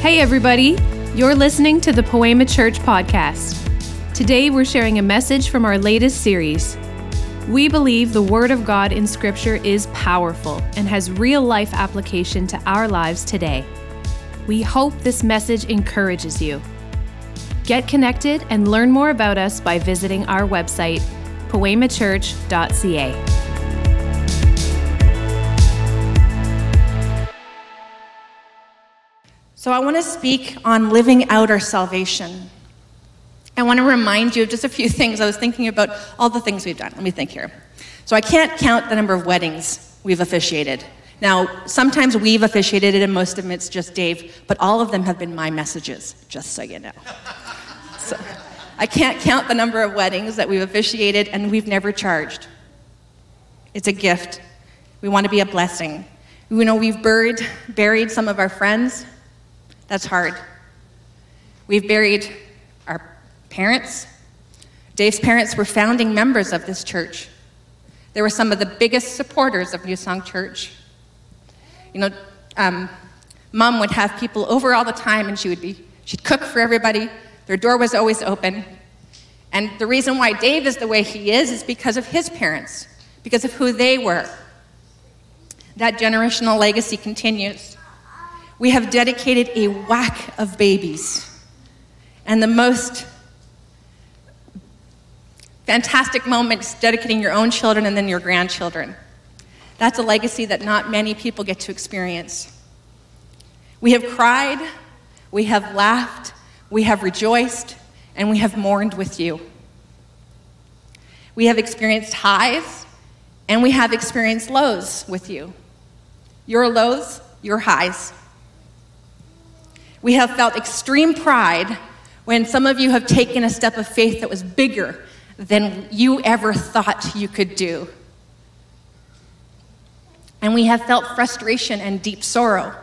Hey, everybody. You're listening to the Poema Church podcast. Today, we're sharing a message from our latest series. We believe the Word of God in Scripture is powerful and has real life application to our lives today. We hope this message encourages you. Get connected and learn more about us by visiting our website, poemachurch.ca. So, I want to speak on living out our salvation. I want to remind you of just a few things. I was thinking about all the things we've done. Let me think here. So, I can't count the number of weddings we've officiated. Now, sometimes we've officiated it, and most of them it's just Dave, but all of them have been my messages, just so you know. So, I can't count the number of weddings that we've officiated, and we've never charged. It's a gift. We want to be a blessing. You know, we've buried, buried some of our friends, that's hard. We've buried our parents. Dave's parents were founding members of this church. They were some of the biggest supporters of New Song Church. You know, um, mom would have people over all the time, and she would be, she'd cook for everybody. Their door was always open. And the reason why Dave is the way he is is because of his parents, because of who they were. That generational legacy continues we have dedicated a whack of babies. And the most fantastic moments dedicating your own children and then your grandchildren. That's a legacy that not many people get to experience. We have cried, we have laughed, we have rejoiced, and we have mourned with you. We have experienced highs, and we have experienced lows with you. Your lows, your highs. We have felt extreme pride when some of you have taken a step of faith that was bigger than you ever thought you could do. And we have felt frustration and deep sorrow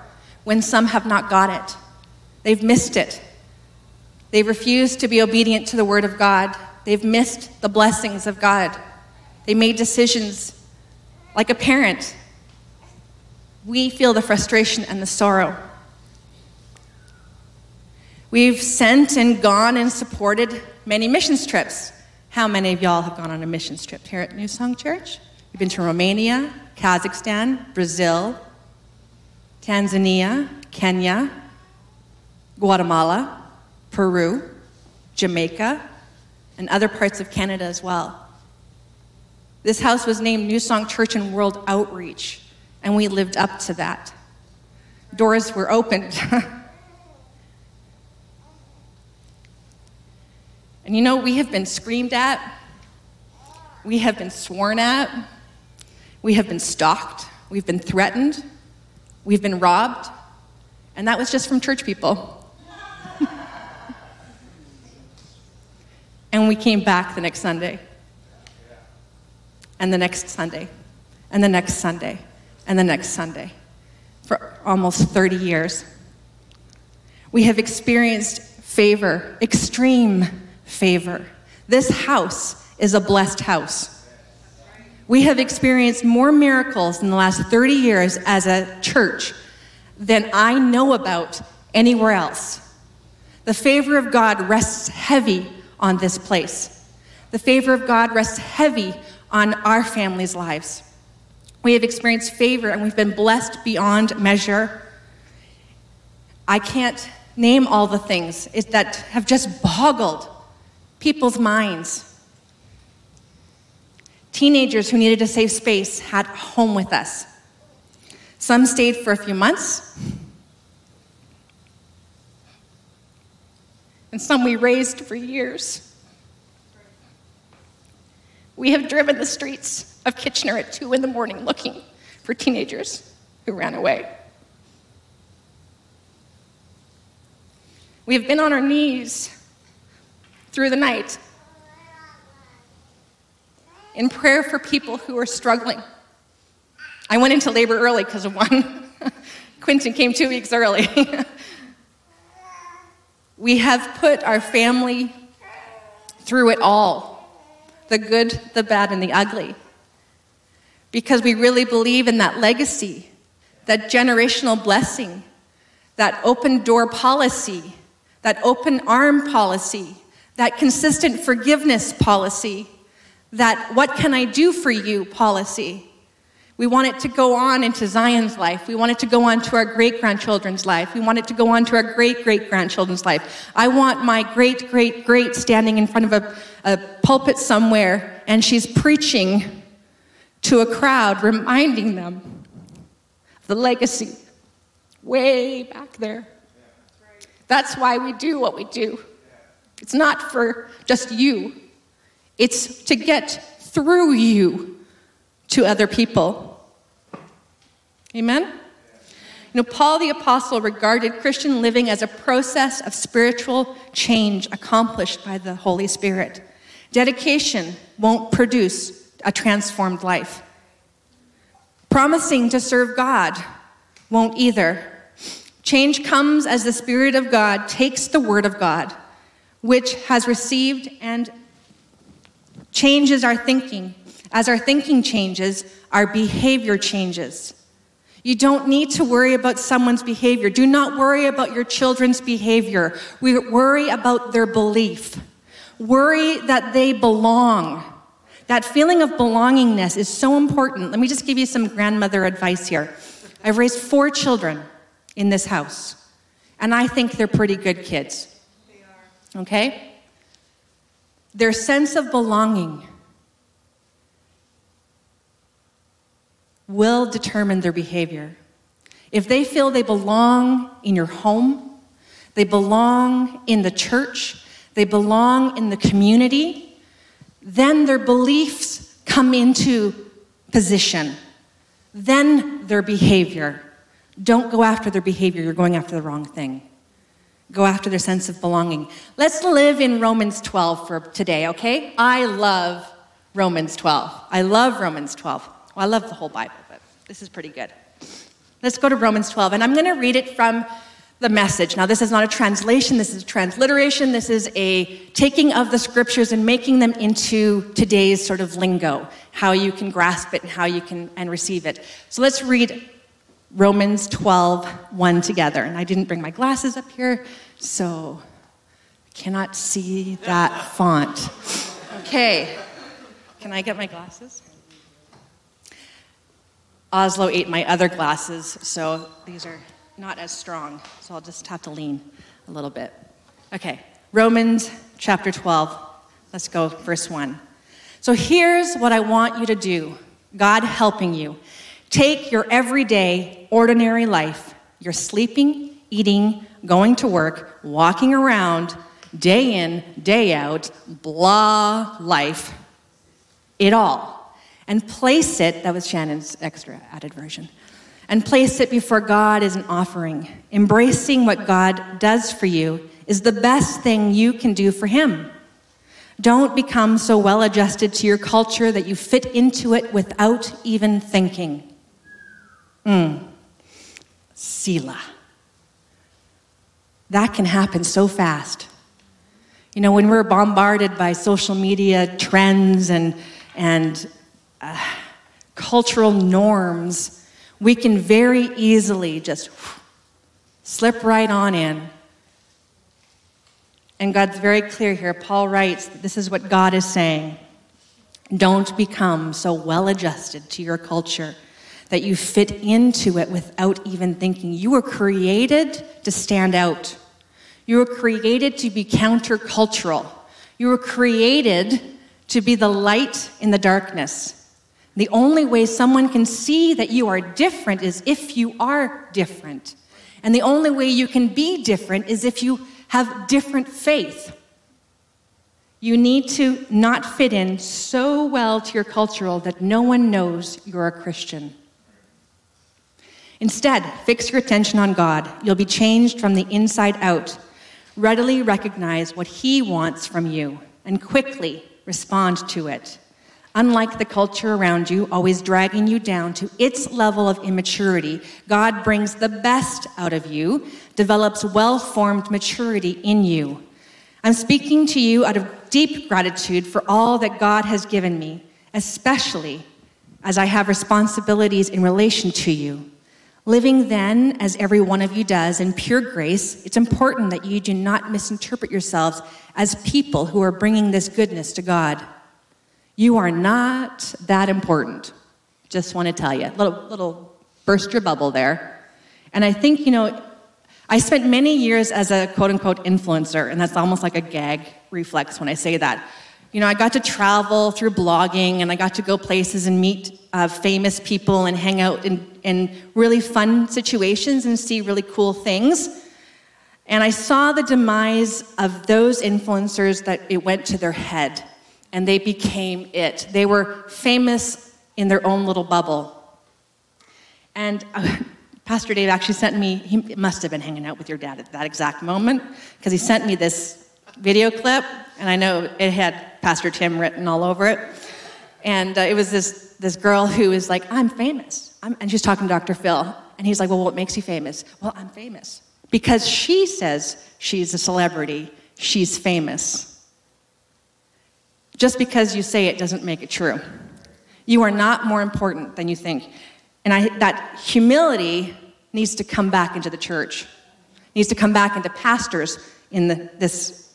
when some have not got it. They've missed it. They've refused to be obedient to the Word of God. They've missed the blessings of God. They made decisions like a parent. We feel the frustration and the sorrow. We've sent and gone and supported many missions trips. How many of y'all have gone on a missions trip here at New Song Church? We've been to Romania, Kazakhstan, Brazil, Tanzania, Kenya, Guatemala, Peru, Jamaica, and other parts of Canada as well. This house was named New Song Church and World Outreach, and we lived up to that. Doors were opened And you know, we have been screamed at, we have been sworn at, we have been stalked, we've been threatened, we've been robbed, and that was just from church people. and we came back the next Sunday, and the next Sunday, and the next Sunday, and the next Sunday. For almost 30 years. We have experienced favor, extreme favor. This house is a blessed house. We have experienced more miracles in the last 30 years as a church than I know about anywhere else. The favor of God rests heavy on this place. The favor of God rests heavy on our families' lives. We have experienced favor and we've been blessed beyond measure. I can't name all the things that have just boggled people's minds. Teenagers who needed a safe space had home with us. Some stayed for a few months, and some we raised for years. We have driven the streets of Kitchener at 2 in the morning looking for teenagers who ran away. We have been on our knees through the night in prayer for people who are struggling. I went into labor early because of one. Quentin came two weeks early. we have put our family through it all the good, the bad, and the ugly. Because we really believe in that legacy, that generational blessing that open door policy, that open arm policy, that consistent forgiveness policy, that what can I do for you policy. We want it to go on into Zion's life. We want it to go on to our great grandchildren's life. We want it to go on to our great great grandchildren's life. I want my great great great standing in front of a, a pulpit somewhere and she's preaching to a crowd, reminding them of the legacy way back there. That's why we do what we do. It's not for just you, it's to get through you to other people. Amen? You know, Paul the Apostle regarded Christian living as a process of spiritual change accomplished by the Holy Spirit. Dedication won't produce a transformed life. Promising to serve God won't either. Change comes as the Spirit of God takes the Word of God, which has received and changes our thinking. As our thinking changes, our behavior changes. You don't need to worry about someone's behavior. Do not worry about your children's behavior. We worry about their belief. Worry that they belong. That feeling of belongingness is so important. Let me just give you some grandmother advice here. I've raised four children in this house, and I think they're pretty good kids. Okay? Their sense of belonging will determine their behavior. If they feel they belong in your home, they belong in the church, they belong in the community, then their beliefs come into position. Then their behavior. Don't go after their behavior, you're going after the wrong thing. Go after their sense of belonging. Let's live in Romans 12 for today, okay? I love Romans 12. I love Romans 12. Well, I love the whole Bible, but this is pretty good. Let's go to Romans 12, and I'm going to read it from the message. Now, this is not a translation, this is a transliteration. This is a taking of the scriptures and making them into today's sort of lingo, how you can grasp it and how you can and receive it. So let's read Romans 12, 1 together. And I didn't bring my glasses up here, so I cannot see that font. Okay. Can I get my glasses? Oslo ate my other glasses, so these are not as strong, so I'll just have to lean a little bit. Okay, Romans chapter 12. Let's go, verse 1. So here's what I want you to do God helping you. Take your everyday, ordinary life, your sleeping, eating, going to work, walking around, day in, day out, blah life, it all and place it, that was Shannon's extra added version, and place it before God as an offering. Embracing what God does for you is the best thing you can do for Him. Don't become so well adjusted to your culture that you fit into it without even thinking. Mm. Selah. That can happen so fast. You know, when we're bombarded by social media trends and, and uh, cultural norms, we can very easily just slip right on in. And God's very clear here. Paul writes this is what God is saying. Don't become so well adjusted to your culture that you fit into it without even thinking. You were created to stand out. You were created to be countercultural. You were created to be the light in the darkness. The only way someone can see that you are different is if you are different. And the only way you can be different is if you have different faith. You need to not fit in so well to your cultural that no one knows you're a Christian. Instead, fix your attention on God. You'll be changed from the inside out. Readily recognize what He wants from you and quickly respond to it unlike the culture around you, always dragging you down to its level of immaturity, God brings the best out of you, develops well formed maturity in you. I'm speaking to you out of deep gratitude for all that God has given me, especially as I have responsibilities in relation to you. Living then, as every one of you does, in pure grace, it's important that you do not misinterpret yourselves as people who are bringing this goodness to God. You are not that important. Just want to tell you. Little, little burst your bubble there. And I think, you know, I spent many years as a quote unquote influencer, and that's almost like a gag reflex when I say that. You know, I got to travel through blogging and I got to go places and meet uh, famous people and hang out in, in really fun situations and see really cool things. And I saw the demise of those influencers that it went to their head and they became it. They were famous in their own little bubble. And uh, Pastor Dave actually sent me, he must have been hanging out with your dad at that exact moment, because he sent me this video clip, and I know it had Pastor Tim written all over it. And uh, it was this, this girl who was like, I'm famous. I'm, and she's talking to Dr. Phil. And he's like, Well, what makes you famous? Well, I'm famous. Because she says she's a celebrity, she's famous. Just because you say it doesn't make it true. You are not more important than you think. And I, that humility needs to come back into the church, needs to come back into pastors in the, this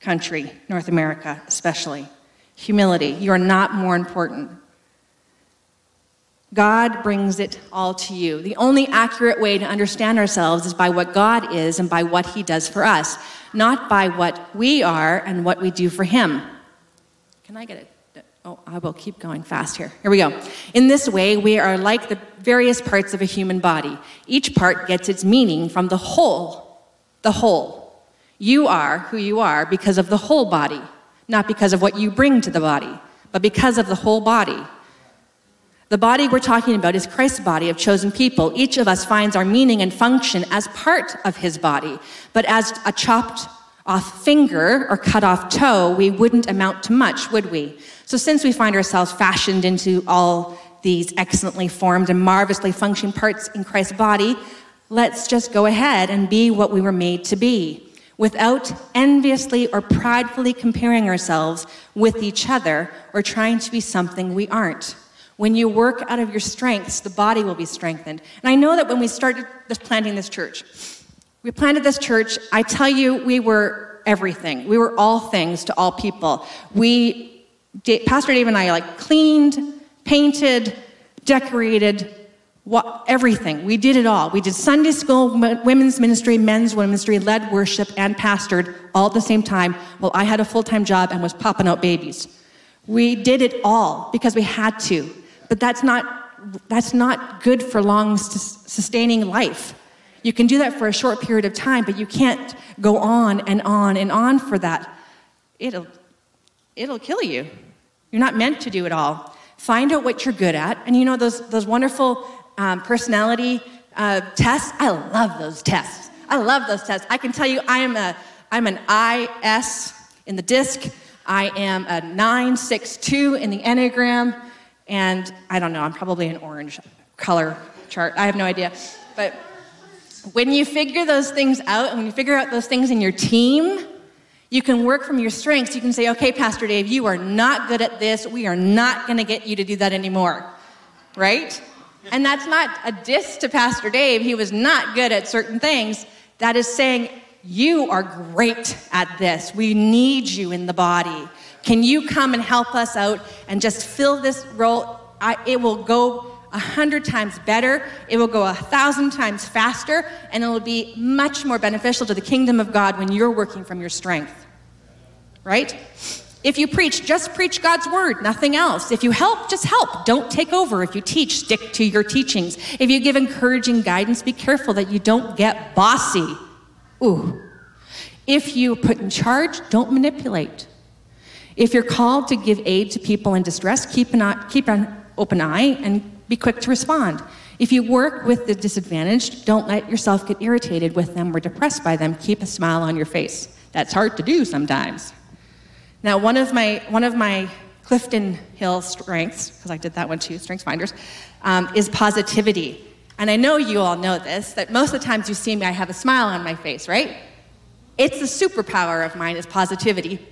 country, North America especially. Humility. You are not more important. God brings it all to you. The only accurate way to understand ourselves is by what God is and by what He does for us, not by what we are and what we do for Him. Can I get it? Oh, I will keep going fast here. Here we go. In this way, we are like the various parts of a human body. Each part gets its meaning from the whole. The whole. You are who you are because of the whole body, not because of what you bring to the body, but because of the whole body. The body we're talking about is Christ's body of chosen people. Each of us finds our meaning and function as part of his body, but as a chopped off finger or cut off toe, we wouldn't amount to much, would we? So, since we find ourselves fashioned into all these excellently formed and marvelously functioning parts in Christ's body, let's just go ahead and be what we were made to be without enviously or pridefully comparing ourselves with each other or trying to be something we aren't. When you work out of your strengths, the body will be strengthened. And I know that when we started this, planting this church, we planted this church, I tell you, we were everything. We were all things to all people. We, Pastor Dave and I, like cleaned, painted, decorated, what, everything. We did it all. We did Sunday school, women's ministry, men's ministry, led worship, and pastored all at the same time while I had a full time job and was popping out babies. We did it all because we had to. But that's not, that's not good for long sustaining life. You can do that for a short period of time, but you can't go on and on and on for that. It'll, it'll kill you. You're not meant to do it all. Find out what you're good at. And you know, those, those wonderful um, personality uh, tests, I love those tests. I love those tests. I can tell you, I am a, I'm an IS in the DISC. I am a 962 in the Enneagram. And I don't know, I'm probably an orange color chart. I have no idea. But when you figure those things out, and when you figure out those things in your team, you can work from your strengths. You can say, okay, Pastor Dave, you are not good at this. We are not going to get you to do that anymore. Right? And that's not a diss to Pastor Dave. He was not good at certain things. That is saying, you are great at this. We need you in the body. Can you come and help us out and just fill this role? I, it will go a hundred times better, it will go a thousand times faster, and it will be much more beneficial to the kingdom of God when you're working from your strength. Right? If you preach, just preach God's word, nothing else. If you help, just help. Don't take over. If you teach, stick to your teachings. If you give encouraging guidance, be careful that you don't get bossy. Ooh. If you put in charge, don't manipulate. If you're called to give aid to people in distress, keep an, keep an open eye and be quick to respond. If you work with the disadvantaged, don't let yourself get irritated with them or depressed by them. Keep a smile on your face. That's hard to do sometimes. Now, one of my, one of my Clifton Hill strengths, because I did that one too, Strengths Finders, um, is positivity. And I know you all know this, that most of the times you see me, I have a smile on my face, right? It's the superpower of mine is positivity.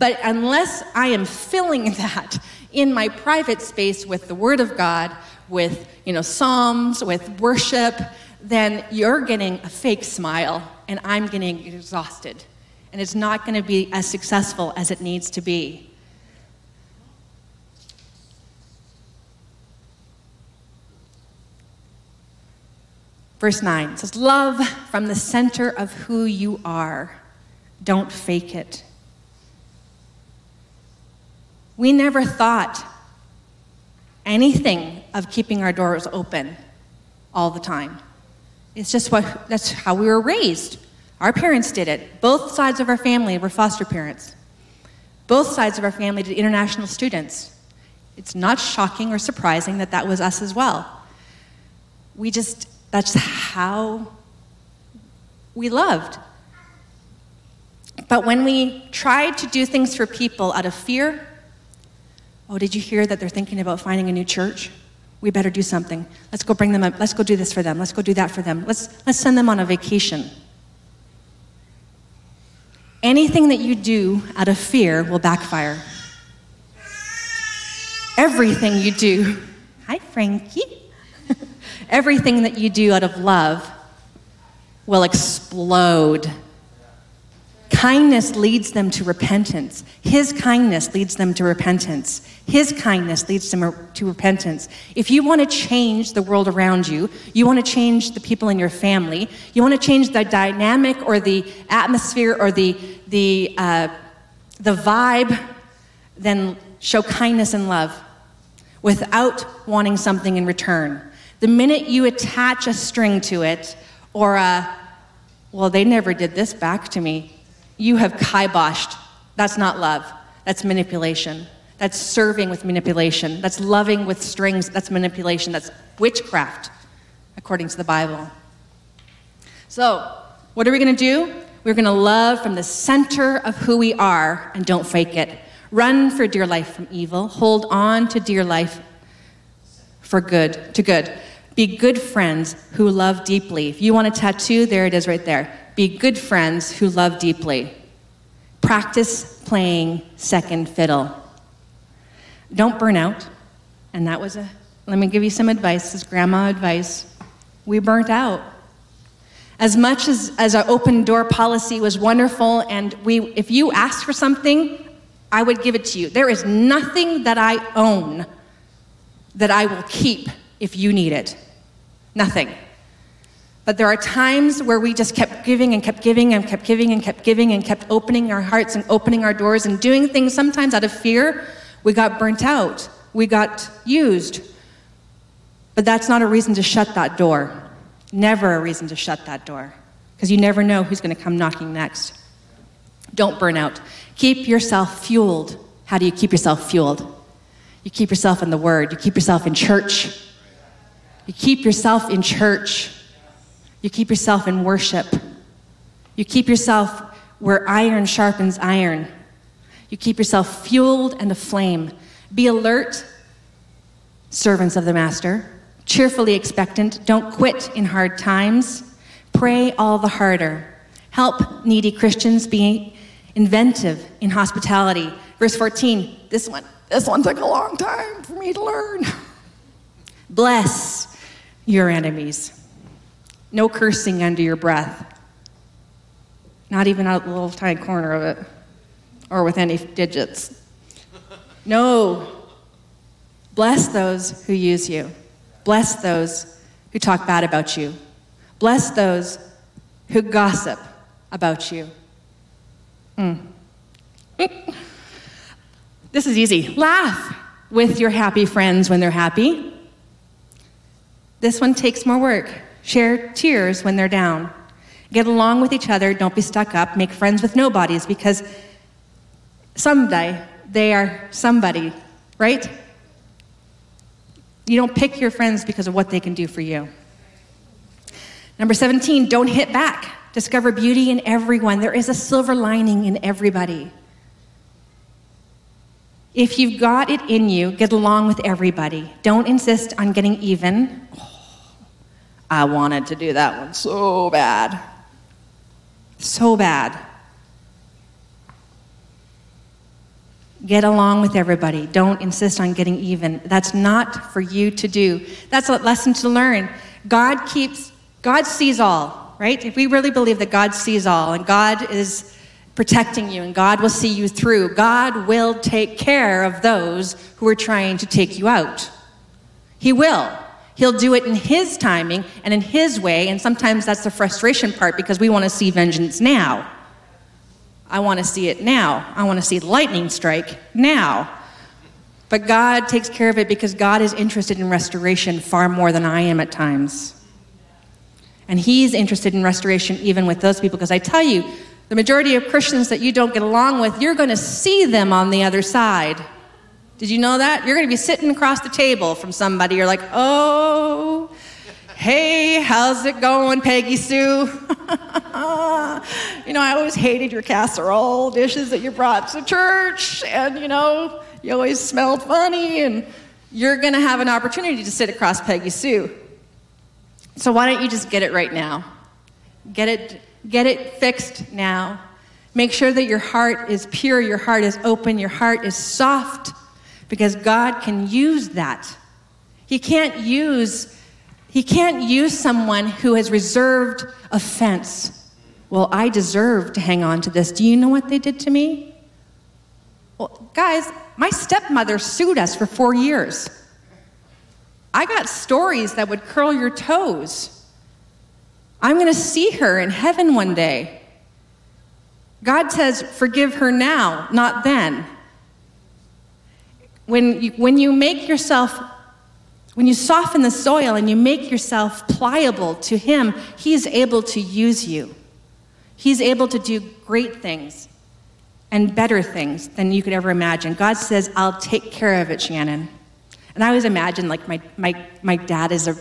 But unless I am filling that in my private space with the Word of God, with you know psalms, with worship, then you're getting a fake smile and I'm getting exhausted. And it's not going to be as successful as it needs to be. Verse 9 says, Love from the center of who you are. Don't fake it. We never thought anything of keeping our doors open all the time. It's just what that's how we were raised. Our parents did it. Both sides of our family were foster parents. Both sides of our family did international students. It's not shocking or surprising that that was us as well. We just that's how we loved. But when we tried to do things for people out of fear, oh, did you hear that they're thinking about finding a new church? We better do something. Let's go bring them up. Let's go do this for them. Let's go do that for them. Let's, let's send them on a vacation. Anything that you do out of fear will backfire. Everything you do. Hi, Frankie. Everything that you do out of love will explode. Kindness leads them to repentance. His kindness leads them to repentance. His kindness leads them to repentance. If you want to change the world around you, you want to change the people in your family, you want to change the dynamic or the atmosphere or the, the, uh, the vibe, then show kindness and love without wanting something in return. The minute you attach a string to it, or a, well, they never did this back to me, you have kiboshed. That's not love, that's manipulation. That's serving with manipulation. That's loving with strings. That's manipulation. That's witchcraft, according to the Bible. So, what are we going to do? We're going to love from the center of who we are and don't fake it. Run for dear life from evil. Hold on to dear life for good, to good. Be good friends who love deeply. If you want a tattoo, there it is right there. Be good friends who love deeply. Practice playing second fiddle. Don't burn out. And that was a, let me give you some advice, this grandma advice. We burnt out. As much as, as our open door policy was wonderful, and we, if you asked for something, I would give it to you. There is nothing that I own that I will keep if you need it. Nothing. But there are times where we just kept giving and kept giving and kept giving and kept giving and kept opening our hearts and opening our doors and doing things sometimes out of fear. We got burnt out. We got used. But that's not a reason to shut that door. Never a reason to shut that door. Because you never know who's going to come knocking next. Don't burn out. Keep yourself fueled. How do you keep yourself fueled? You keep yourself in the Word, you keep yourself in church, you keep yourself in church, you keep yourself in worship, you keep yourself where iron sharpens iron. You keep yourself fueled and aflame. Be alert, servants of the Master, cheerfully expectant. Don't quit in hard times. Pray all the harder. Help needy Christians be inventive in hospitality. Verse 14, this one. This one took a long time for me to learn. Bless your enemies. No cursing under your breath. Not even out the little tiny corner of it or with any digits. No. Bless those who use you. Bless those who talk bad about you. Bless those who gossip about you. Mm. This is easy. Laugh with your happy friends when they're happy. This one takes more work. Share tears when they're down. Get along with each other. Don't be stuck up. Make friends with nobodies because someday they are somebody, right? You don't pick your friends because of what they can do for you. Number 17, don't hit back. Discover beauty in everyone. There is a silver lining in everybody. If you've got it in you, get along with everybody. Don't insist on getting even. Oh, I wanted to do that one so bad. So bad. Get along with everybody. Don't insist on getting even. That's not for you to do. That's a lesson to learn. God keeps, God sees all, right? If we really believe that God sees all and God is protecting you and God will see you through, God will take care of those who are trying to take you out. He will. He'll do it in His timing and in His way, and sometimes that's the frustration part because we want to see vengeance now. I want to see it now. I want to see lightning strike now. But God takes care of it because God is interested in restoration far more than I am at times. And He's interested in restoration even with those people because I tell you, the majority of Christians that you don't get along with, you're going to see them on the other side. Did you know that? You're going to be sitting across the table from somebody. You're like, oh, hey, how's it going, Peggy Sue? you know, I always hated your casserole dishes that you brought to church, and you know, you always smelled funny, and you're going to have an opportunity to sit across Peggy Sue. So why don't you just get it right now? Get it, get it fixed now. Make sure that your heart is pure, your heart is open, your heart is soft, because God can use that. He can't use he can't use someone who has reserved offense well, I deserve to hang on to this. Do you know what they did to me? Well, guys, my stepmother sued us for four years. I got stories that would curl your toes. I'm going to see her in heaven one day. God says, forgive her now, not then. When you, when you make yourself, when you soften the soil and you make yourself pliable to Him, He is able to use you. He's able to do great things and better things than you could ever imagine. God says, I'll take care of it, Shannon. And I always imagine like my, my, my dad is a,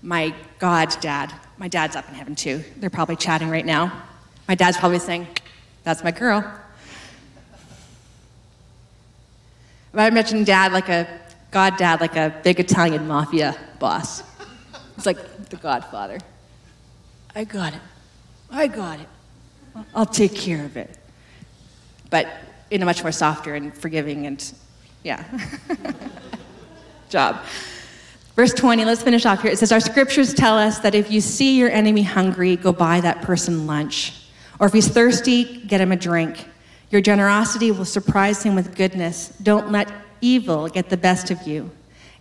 my God dad. My dad's up in heaven too. They're probably chatting right now. My dad's probably saying, That's my girl. I imagine dad like a God dad, like a big Italian mafia boss. It's like the godfather. I got it. I got it. I'll take care of it. But in a much more softer and forgiving and, yeah, job. Verse 20, let's finish off here. It says, Our scriptures tell us that if you see your enemy hungry, go buy that person lunch. Or if he's thirsty, get him a drink. Your generosity will surprise him with goodness. Don't let evil get the best of you.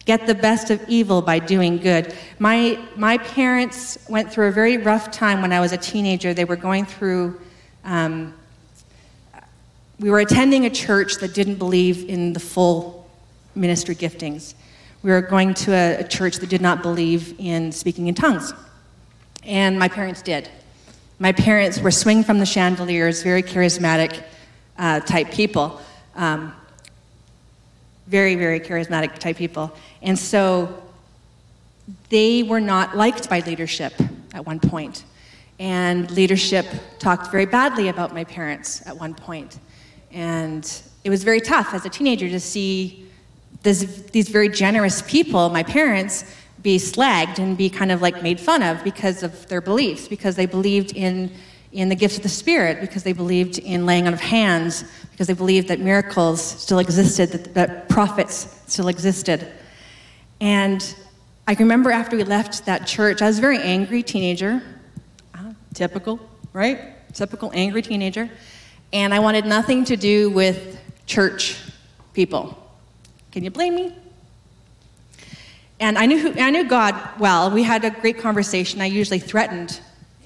Get the best of evil by doing good. My, my parents went through a very rough time when I was a teenager. They were going through um, we were attending a church that didn't believe in the full ministry giftings. We were going to a, a church that did not believe in speaking in tongues. And my parents did. My parents were swinging from the chandeliers, very charismatic uh, type people. Um, very, very charismatic type people. And so they were not liked by leadership at one point. And leadership talked very badly about my parents at one point. And it was very tough as a teenager to see this, these very generous people, my parents, be slagged and be kind of like made fun of because of their beliefs, because they believed in, in the gifts of the Spirit, because they believed in laying on of hands, because they believed that miracles still existed, that, that prophets still existed. And I remember after we left that church, I was a very angry teenager. Ah, typical, right? Typical angry teenager. And I wanted nothing to do with church people. Can you blame me? And I knew, who, I knew God well. We had a great conversation. I usually threatened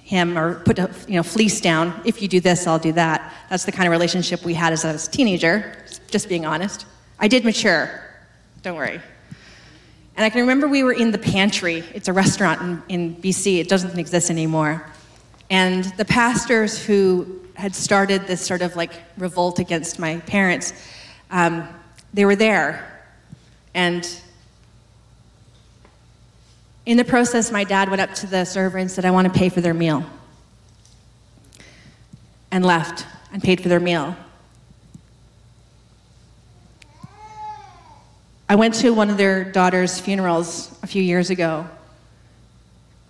him or put a you know, fleece down. If you do this, I'll do that. That's the kind of relationship we had as a teenager, just being honest. I did mature. Don't worry. And I can remember we were in the pantry. It's a restaurant in, in BC. It doesn't exist anymore. And the pastors who had started this sort of like revolt against my parents, um, they were there. And in the process, my dad went up to the server and said, I want to pay for their meal. And left and paid for their meal. I went to one of their daughter's funerals a few years ago,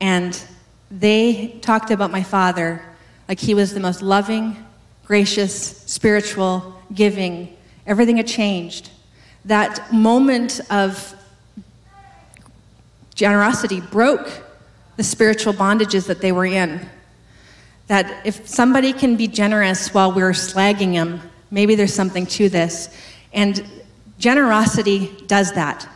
and they talked about my father like he was the most loving, gracious, spiritual, giving, Everything had changed. That moment of generosity broke the spiritual bondages that they were in. That if somebody can be generous while we're slagging them, maybe there's something to this. And generosity does that.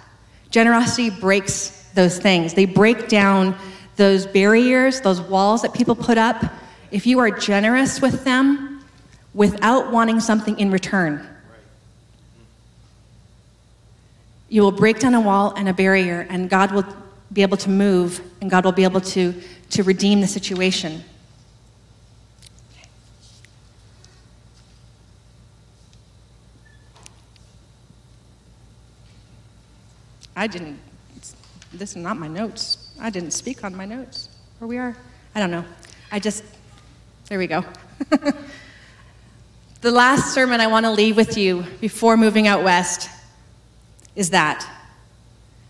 Generosity breaks those things. They break down those barriers, those walls that people put up. If you are generous with them without wanting something in return, you will break down a wall and a barrier, and God will be able to move, and God will be able to, to redeem the situation. I didn't, this is not my notes. I didn't speak on my notes. Where we are? I don't know. I just, there we go. the last sermon I want to leave with you before moving out west is that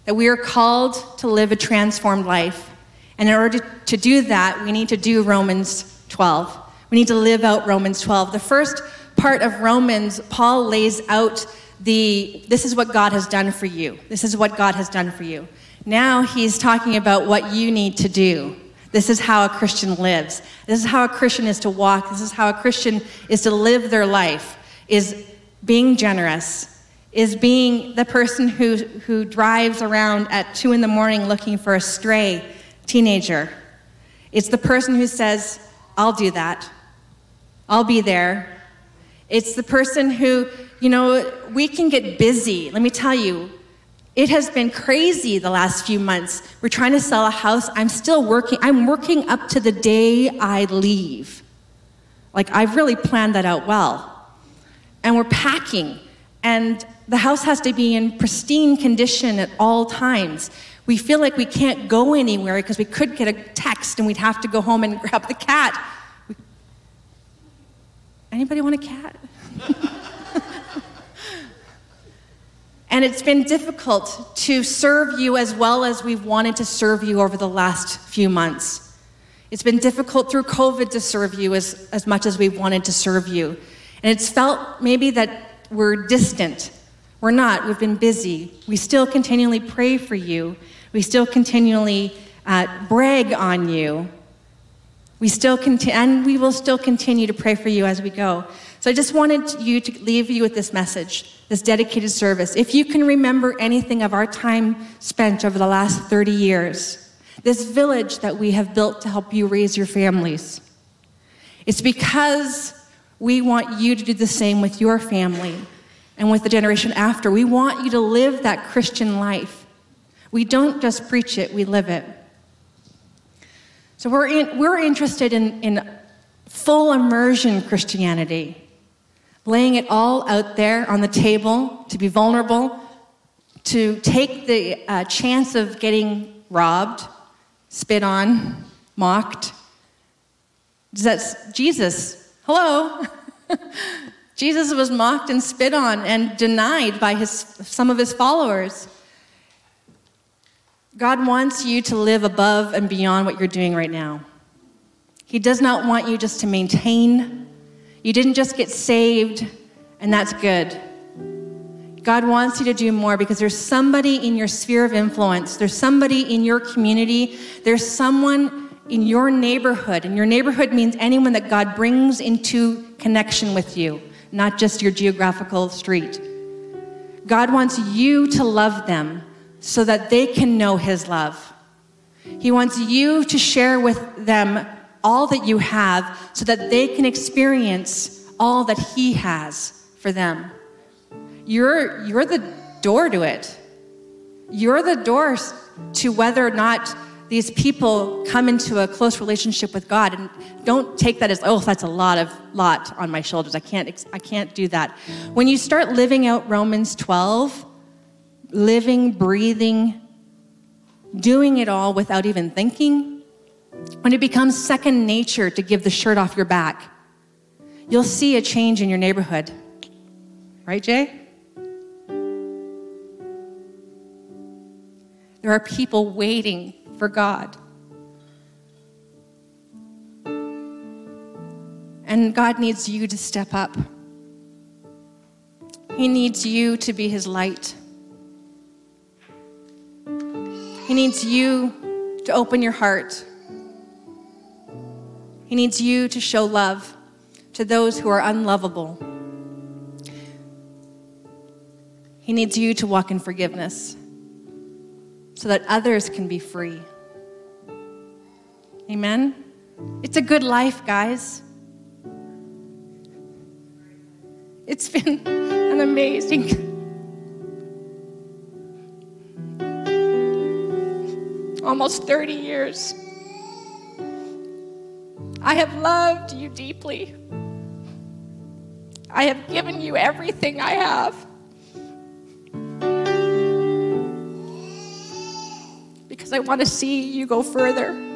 that we are called to live a transformed life. And in order to do that, we need to do Romans 12. We need to live out Romans 12. The first part of Romans, Paul lays out the this is what God has done for you. This is what God has done for you. Now he's talking about what you need to do. This is how a Christian lives. This is how a Christian is to walk. This is how a Christian is to live their life is being generous, is being the person who, who drives around at two in the morning looking for a stray teenager. It's the person who says, I'll do that. I'll be there. It's the person who, you know, we can get busy. Let me tell you, it has been crazy the last few months. We're trying to sell a house. I'm still working. I'm working up to the day I leave. Like, I've really planned that out well. And we're packing. And the house has to be in pristine condition at all times. We feel like we can't go anywhere because we could get a text and we'd have to go home and grab the cat. Anybody want a cat? and it's been difficult to serve you as well as we've wanted to serve you over the last few months. It's been difficult through COVID to serve you as, as much as we've wanted to serve you. And it's felt maybe that we're distant we're not. We've been busy. We still continually pray for you. We still continually uh, brag on you. We still continue, and we will still continue to pray for you as we go. So I just wanted you to leave you with this message, this dedicated service. If you can remember anything of our time spent over the last 30 years, this village that we have built to help you raise your families, it's because we want you to do the same with your family and with the generation after. We want you to live that Christian life. We don't just preach it, we live it. So we're, in, we're interested in, in full immersion Christianity, laying it all out there on the table to be vulnerable, to take the uh, chance of getting robbed, spit on, mocked. That's Jesus. Hello. Jesus was mocked and spit on and denied by his, some of his followers. God wants you to live above and beyond what you're doing right now. He does not want you just to maintain. You didn't just get saved, and that's good. God wants you to do more because there's somebody in your sphere of influence, there's somebody in your community, there's someone in your neighborhood. And your neighborhood means anyone that God brings into connection with you not just your geographical street. God wants you to love them so that they can know His love. He wants you to share with them all that you have so that they can experience all that He has for them. You're, you're the door to it. You're the door to whether or not these people come into a close relationship with God and don't take that as oh that's a lot of lot on my shoulders. I can't I can't do that. When you start living out Romans 12 living breathing doing it all without even thinking when it becomes second nature to give the shirt off your back you'll see a change in your neighborhood. Right Jay? There are people waiting for God. And God needs you to step up. He needs you to be his light. He needs you to open your heart. He needs you to show love to those who are unlovable. He needs you to walk in forgiveness so that others can be free. Amen? It's a good life, guys. It's been an amazing almost 30 years. I have loved you deeply. I have given you everything I have. Because I want to see you go further.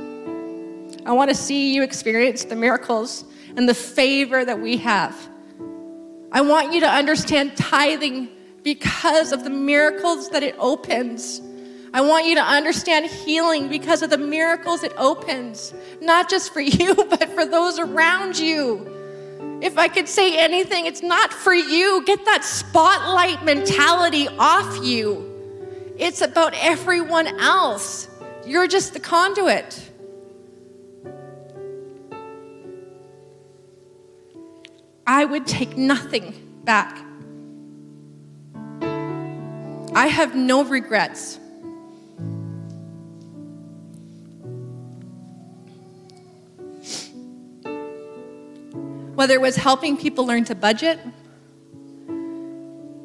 I want to see you experience the miracles and the favor that we have. I want you to understand tithing because of the miracles that it opens. I want you to understand healing because of the miracles it opens, not just for you, but for those around you. If I could say anything, it's not for you. Get that spotlight mentality off you. It's about everyone else. You're just the conduit. I would take nothing back. I have no regrets. whether it was helping people learn to budget,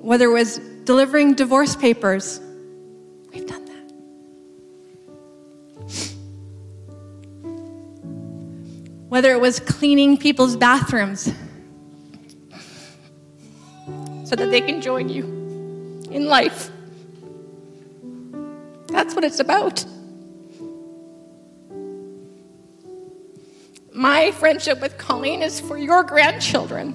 whether it was delivering divorce papers. We've done that. Whether it was cleaning people's bathrooms so that they can join you in life. That's what it's about. My friendship with Colleen is for your grandchildren.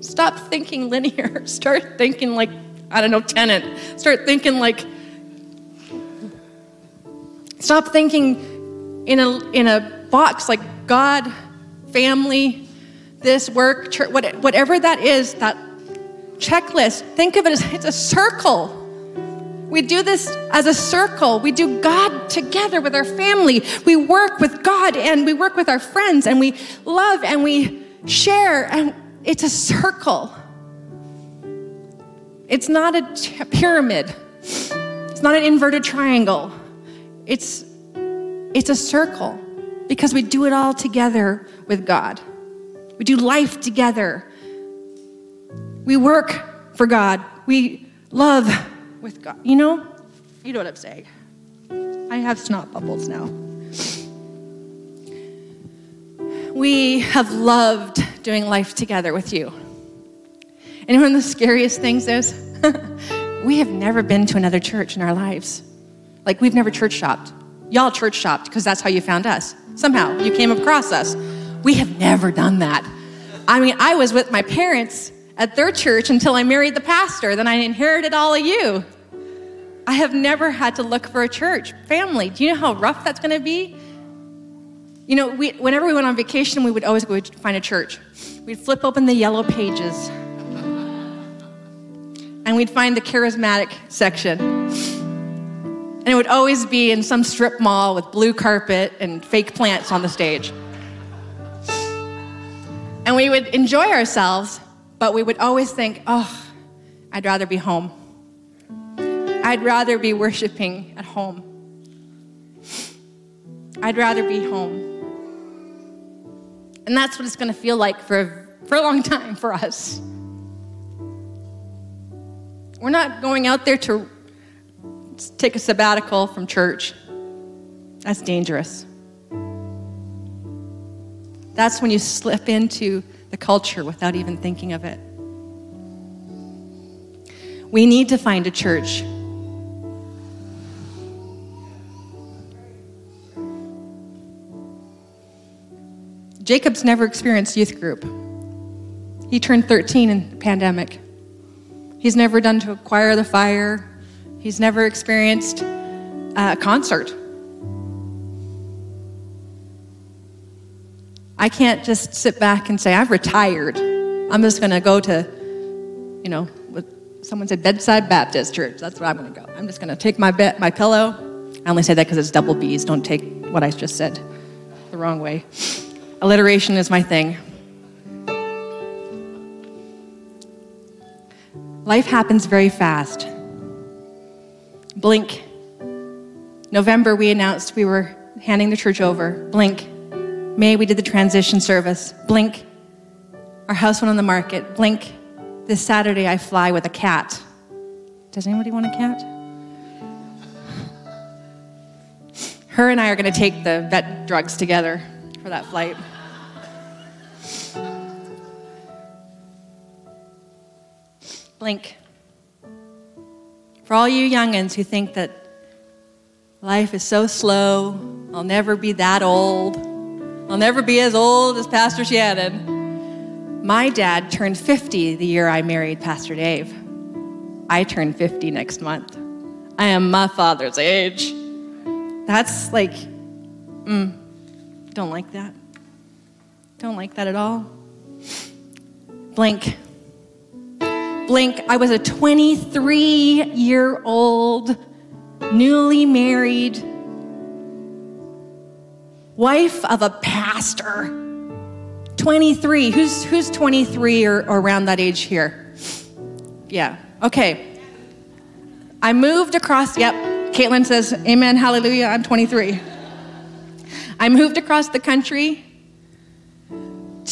Stop thinking linear. Start thinking like, I don't know, Tenet. Start thinking like, stop thinking in a, in a box like God, family, this work, church, whatever that is, that checklist. Think of it as it's a circle. We do this as a circle. We do God together with our family. We work with God and we work with our friends and we love and we share. And it's a circle. It's not a pyramid. It's not an inverted triangle. It's, it's a circle because we do it all together with God. We do life together. We work for God. We love with God. You know? You know what I'm saying. I have snot bubbles now. We have loved doing life together with you. And one of the scariest things is we have never been to another church in our lives. Like we've never church shopped. Y'all church shopped because that's how you found us. Somehow you came across us. We have never done that. I mean, I was with my parents at their church until I married the pastor. Then I inherited all of you. I have never had to look for a church. Family, do you know how rough that's going to be? You know, we, whenever we went on vacation, we would always go find a church. We'd flip open the yellow pages and we'd find the charismatic section. And it would always be in some strip mall with blue carpet and fake plants on the stage. And we would enjoy ourselves, but we would always think, oh, I'd rather be home. I'd rather be worshiping at home. I'd rather be home. And that's what it's going to feel like for, for a long time for us. We're not going out there to take a sabbatical from church. That's dangerous. That's when you slip into the culture without even thinking of it. We need to find a church Jacob's never experienced youth group. He turned 13 in the pandemic. He's never done to acquire the fire. He's never experienced a concert. I can't just sit back and say, I've retired. I'm just going to go to, you know, someone said, bedside Baptist church. That's where I'm going to go. I'm just going to take my, be- my pillow. I only say that because it's double B's. Don't take what I just said the wrong way. Alliteration is my thing. Life happens very fast. Blink. November, we announced we were handing the church over. Blink. May, we did the transition service. Blink. Our house went on the market. Blink. This Saturday, I fly with a cat. Does anybody want a cat? Her and I are going to take the vet drugs together for that flight. Blink. For all you youngins who think that life is so slow, I'll never be that old, I'll never be as old as Pastor Shannon. My dad turned 50 the year I married Pastor Dave. I turn 50 next month. I am my father's age. That's like, mm, don't like that. Don't like that at all. Blink. Blink. I was a 23 year old, newly married wife of a pastor. 23. Who's, who's 23 or, or around that age here? Yeah. Okay. I moved across, yep. Caitlin says, Amen, hallelujah, I'm 23. I moved across the country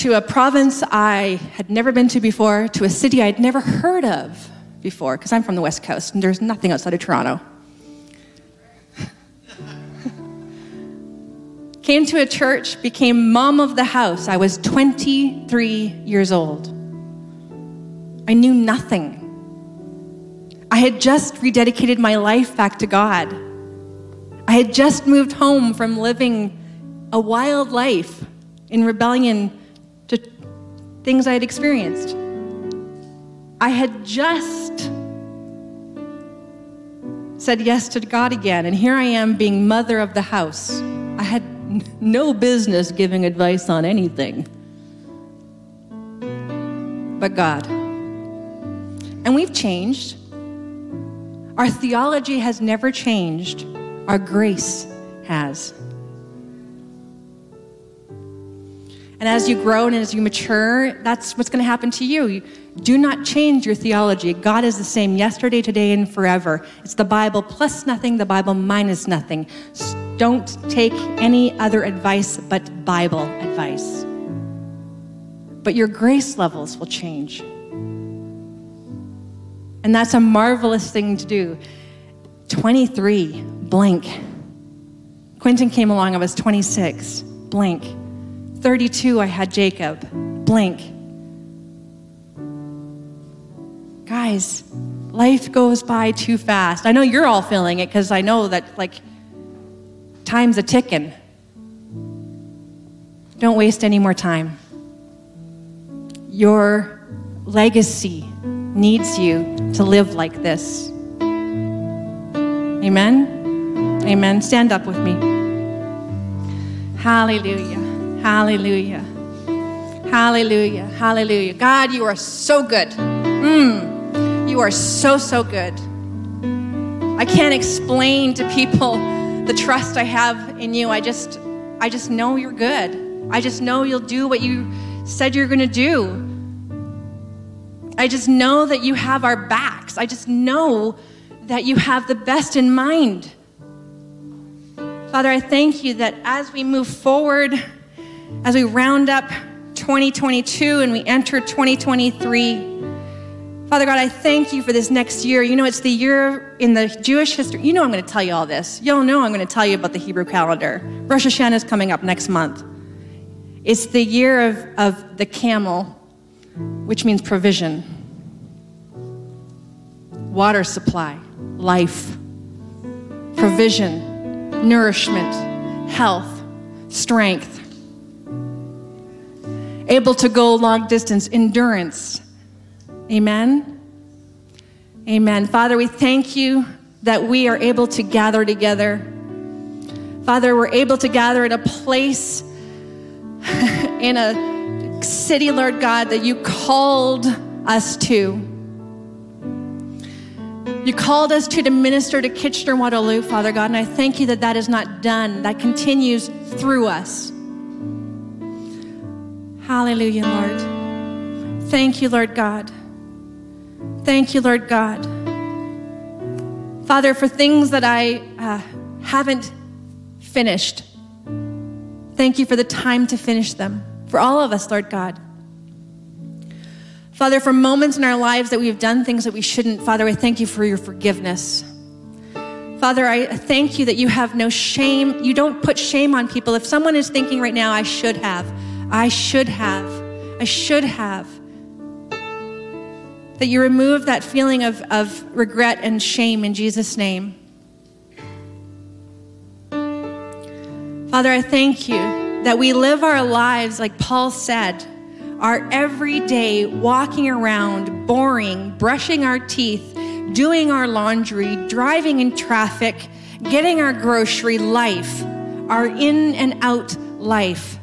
to a province I had never been to before, to a city I'd never heard of before, because I'm from the West Coast and there's nothing outside of Toronto. Came to a church, became mom of the house. I was 23 years old. I knew nothing. I had just rededicated my life back to God. I had just moved home from living a wild life in rebellion things I had experienced. I had just said yes to God again, and here I am being mother of the house. I had no business giving advice on anything but God. And we've changed. Our theology has never changed, our grace has. And as you grow and as you mature, that's what's going to happen to you. you. Do not change your theology. God is the same yesterday, today, and forever. It's the Bible plus nothing, the Bible minus nothing. Don't take any other advice but Bible advice. But your grace levels will change. And that's a marvelous thing to do. 23, blank. Quentin came along, I was 26, blank. 32, I had Jacob, blank. Guys, life goes by too fast. I know you're all feeling it because I know that, like, time's a ticking. Don't waste any more time. Your legacy needs you to live like this. Amen? Amen. Stand up with me. Hallelujah. Hallelujah. Hallelujah. Hallelujah. God, you are so good. Mm, you are so, so good. I can't explain to people the trust I have in you. I just I just know you're good. I just know you'll do what you said you're going to do. I just know that you have our backs. I just know that you have the best in mind. Father, I thank you that as we move forward, as we round up 2022 and we enter 2023, Father God, I thank you for this next year. You know, it's the year in the Jewish history. You know, I'm going to tell you all this. You'll know I'm going to tell you about the Hebrew calendar. Rosh Hashanah is coming up next month. It's the year of, of the camel which means provision, water supply, life, provision, nourishment, health, strength, able to go long distance, endurance. Amen. Amen. Father, we thank you that we are able to gather together. Father, we're able to gather at a place in a city, Lord God, that you called us to. You called us to to minister to Kitchener Waterloo, Father God, and I thank you that that is not done. That continues through us. Hallelujah, Lord. Thank you, Lord God. Thank you, Lord God. Father, for things that I uh, haven't finished, thank you for the time to finish them. For all of us, Lord God. Father, for moments in our lives that we have done things that we shouldn't, Father, I thank you for your forgiveness. Father, I thank you that you have no shame. You don't put shame on people. If someone is thinking right now, I should have, I should have, I should have, that you remove that feeling of, of regret and shame in Jesus' name. Father, I thank you that we live our lives, like Paul said, our everyday walking around, boring, brushing our teeth, doing our laundry, driving in traffic, getting our grocery life, our in and out life.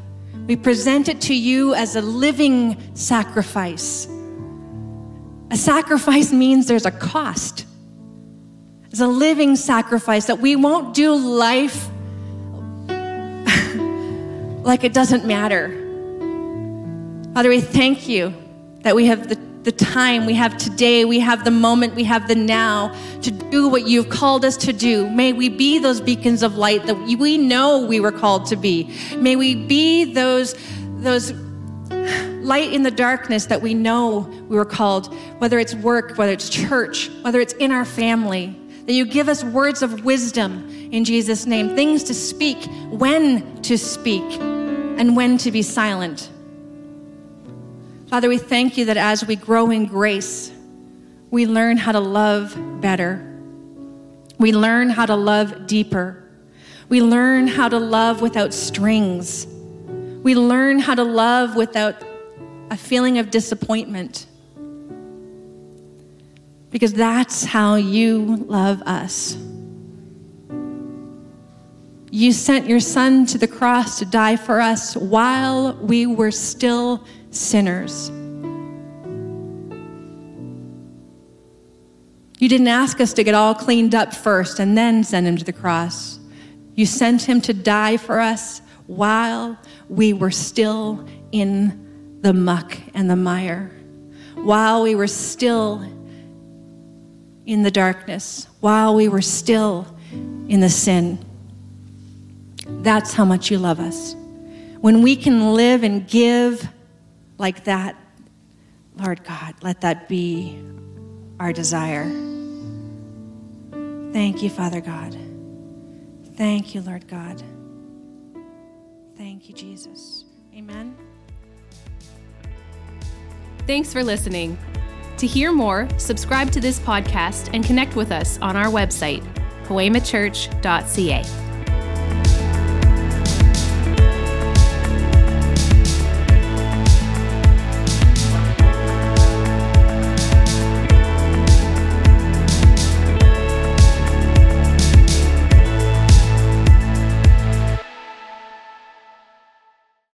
We present it to you as a living sacrifice a sacrifice means there's a cost. It's a living sacrifice that we won't do life like it doesn't matter. Father, we thank you that we have the, the time, we have today, we have the moment, we have the now to do what you've called us to do. May we be those beacons of light that we know we were called to be. May we be those, those light in the darkness that we know we were called, whether it's work, whether it's church, whether it's in our family. That you give us words of wisdom in Jesus' name, things to speak, when to speak, and when to be silent. Father, we thank you that as we grow in grace, we learn how to love better. We learn how to love deeper. We learn how to love without strings. We learn how to love without a feeling of disappointment. Because that's how you love us. You sent your son to the cross to die for us while we were still sinners. You didn't ask us to get all cleaned up first and then send him to the cross. You sent him to die for us while we were still in the muck and the mire, while we were still in the darkness, while we were still in the sin. That's how much you love us. When we can live and give like that, Lord God, let that be our desire. Thank you, Father God. Thank you, Lord God. Thank you, Jesus. Amen. Thanks for listening. To hear more, subscribe to this podcast and connect with us on our website, poemachurch.ca.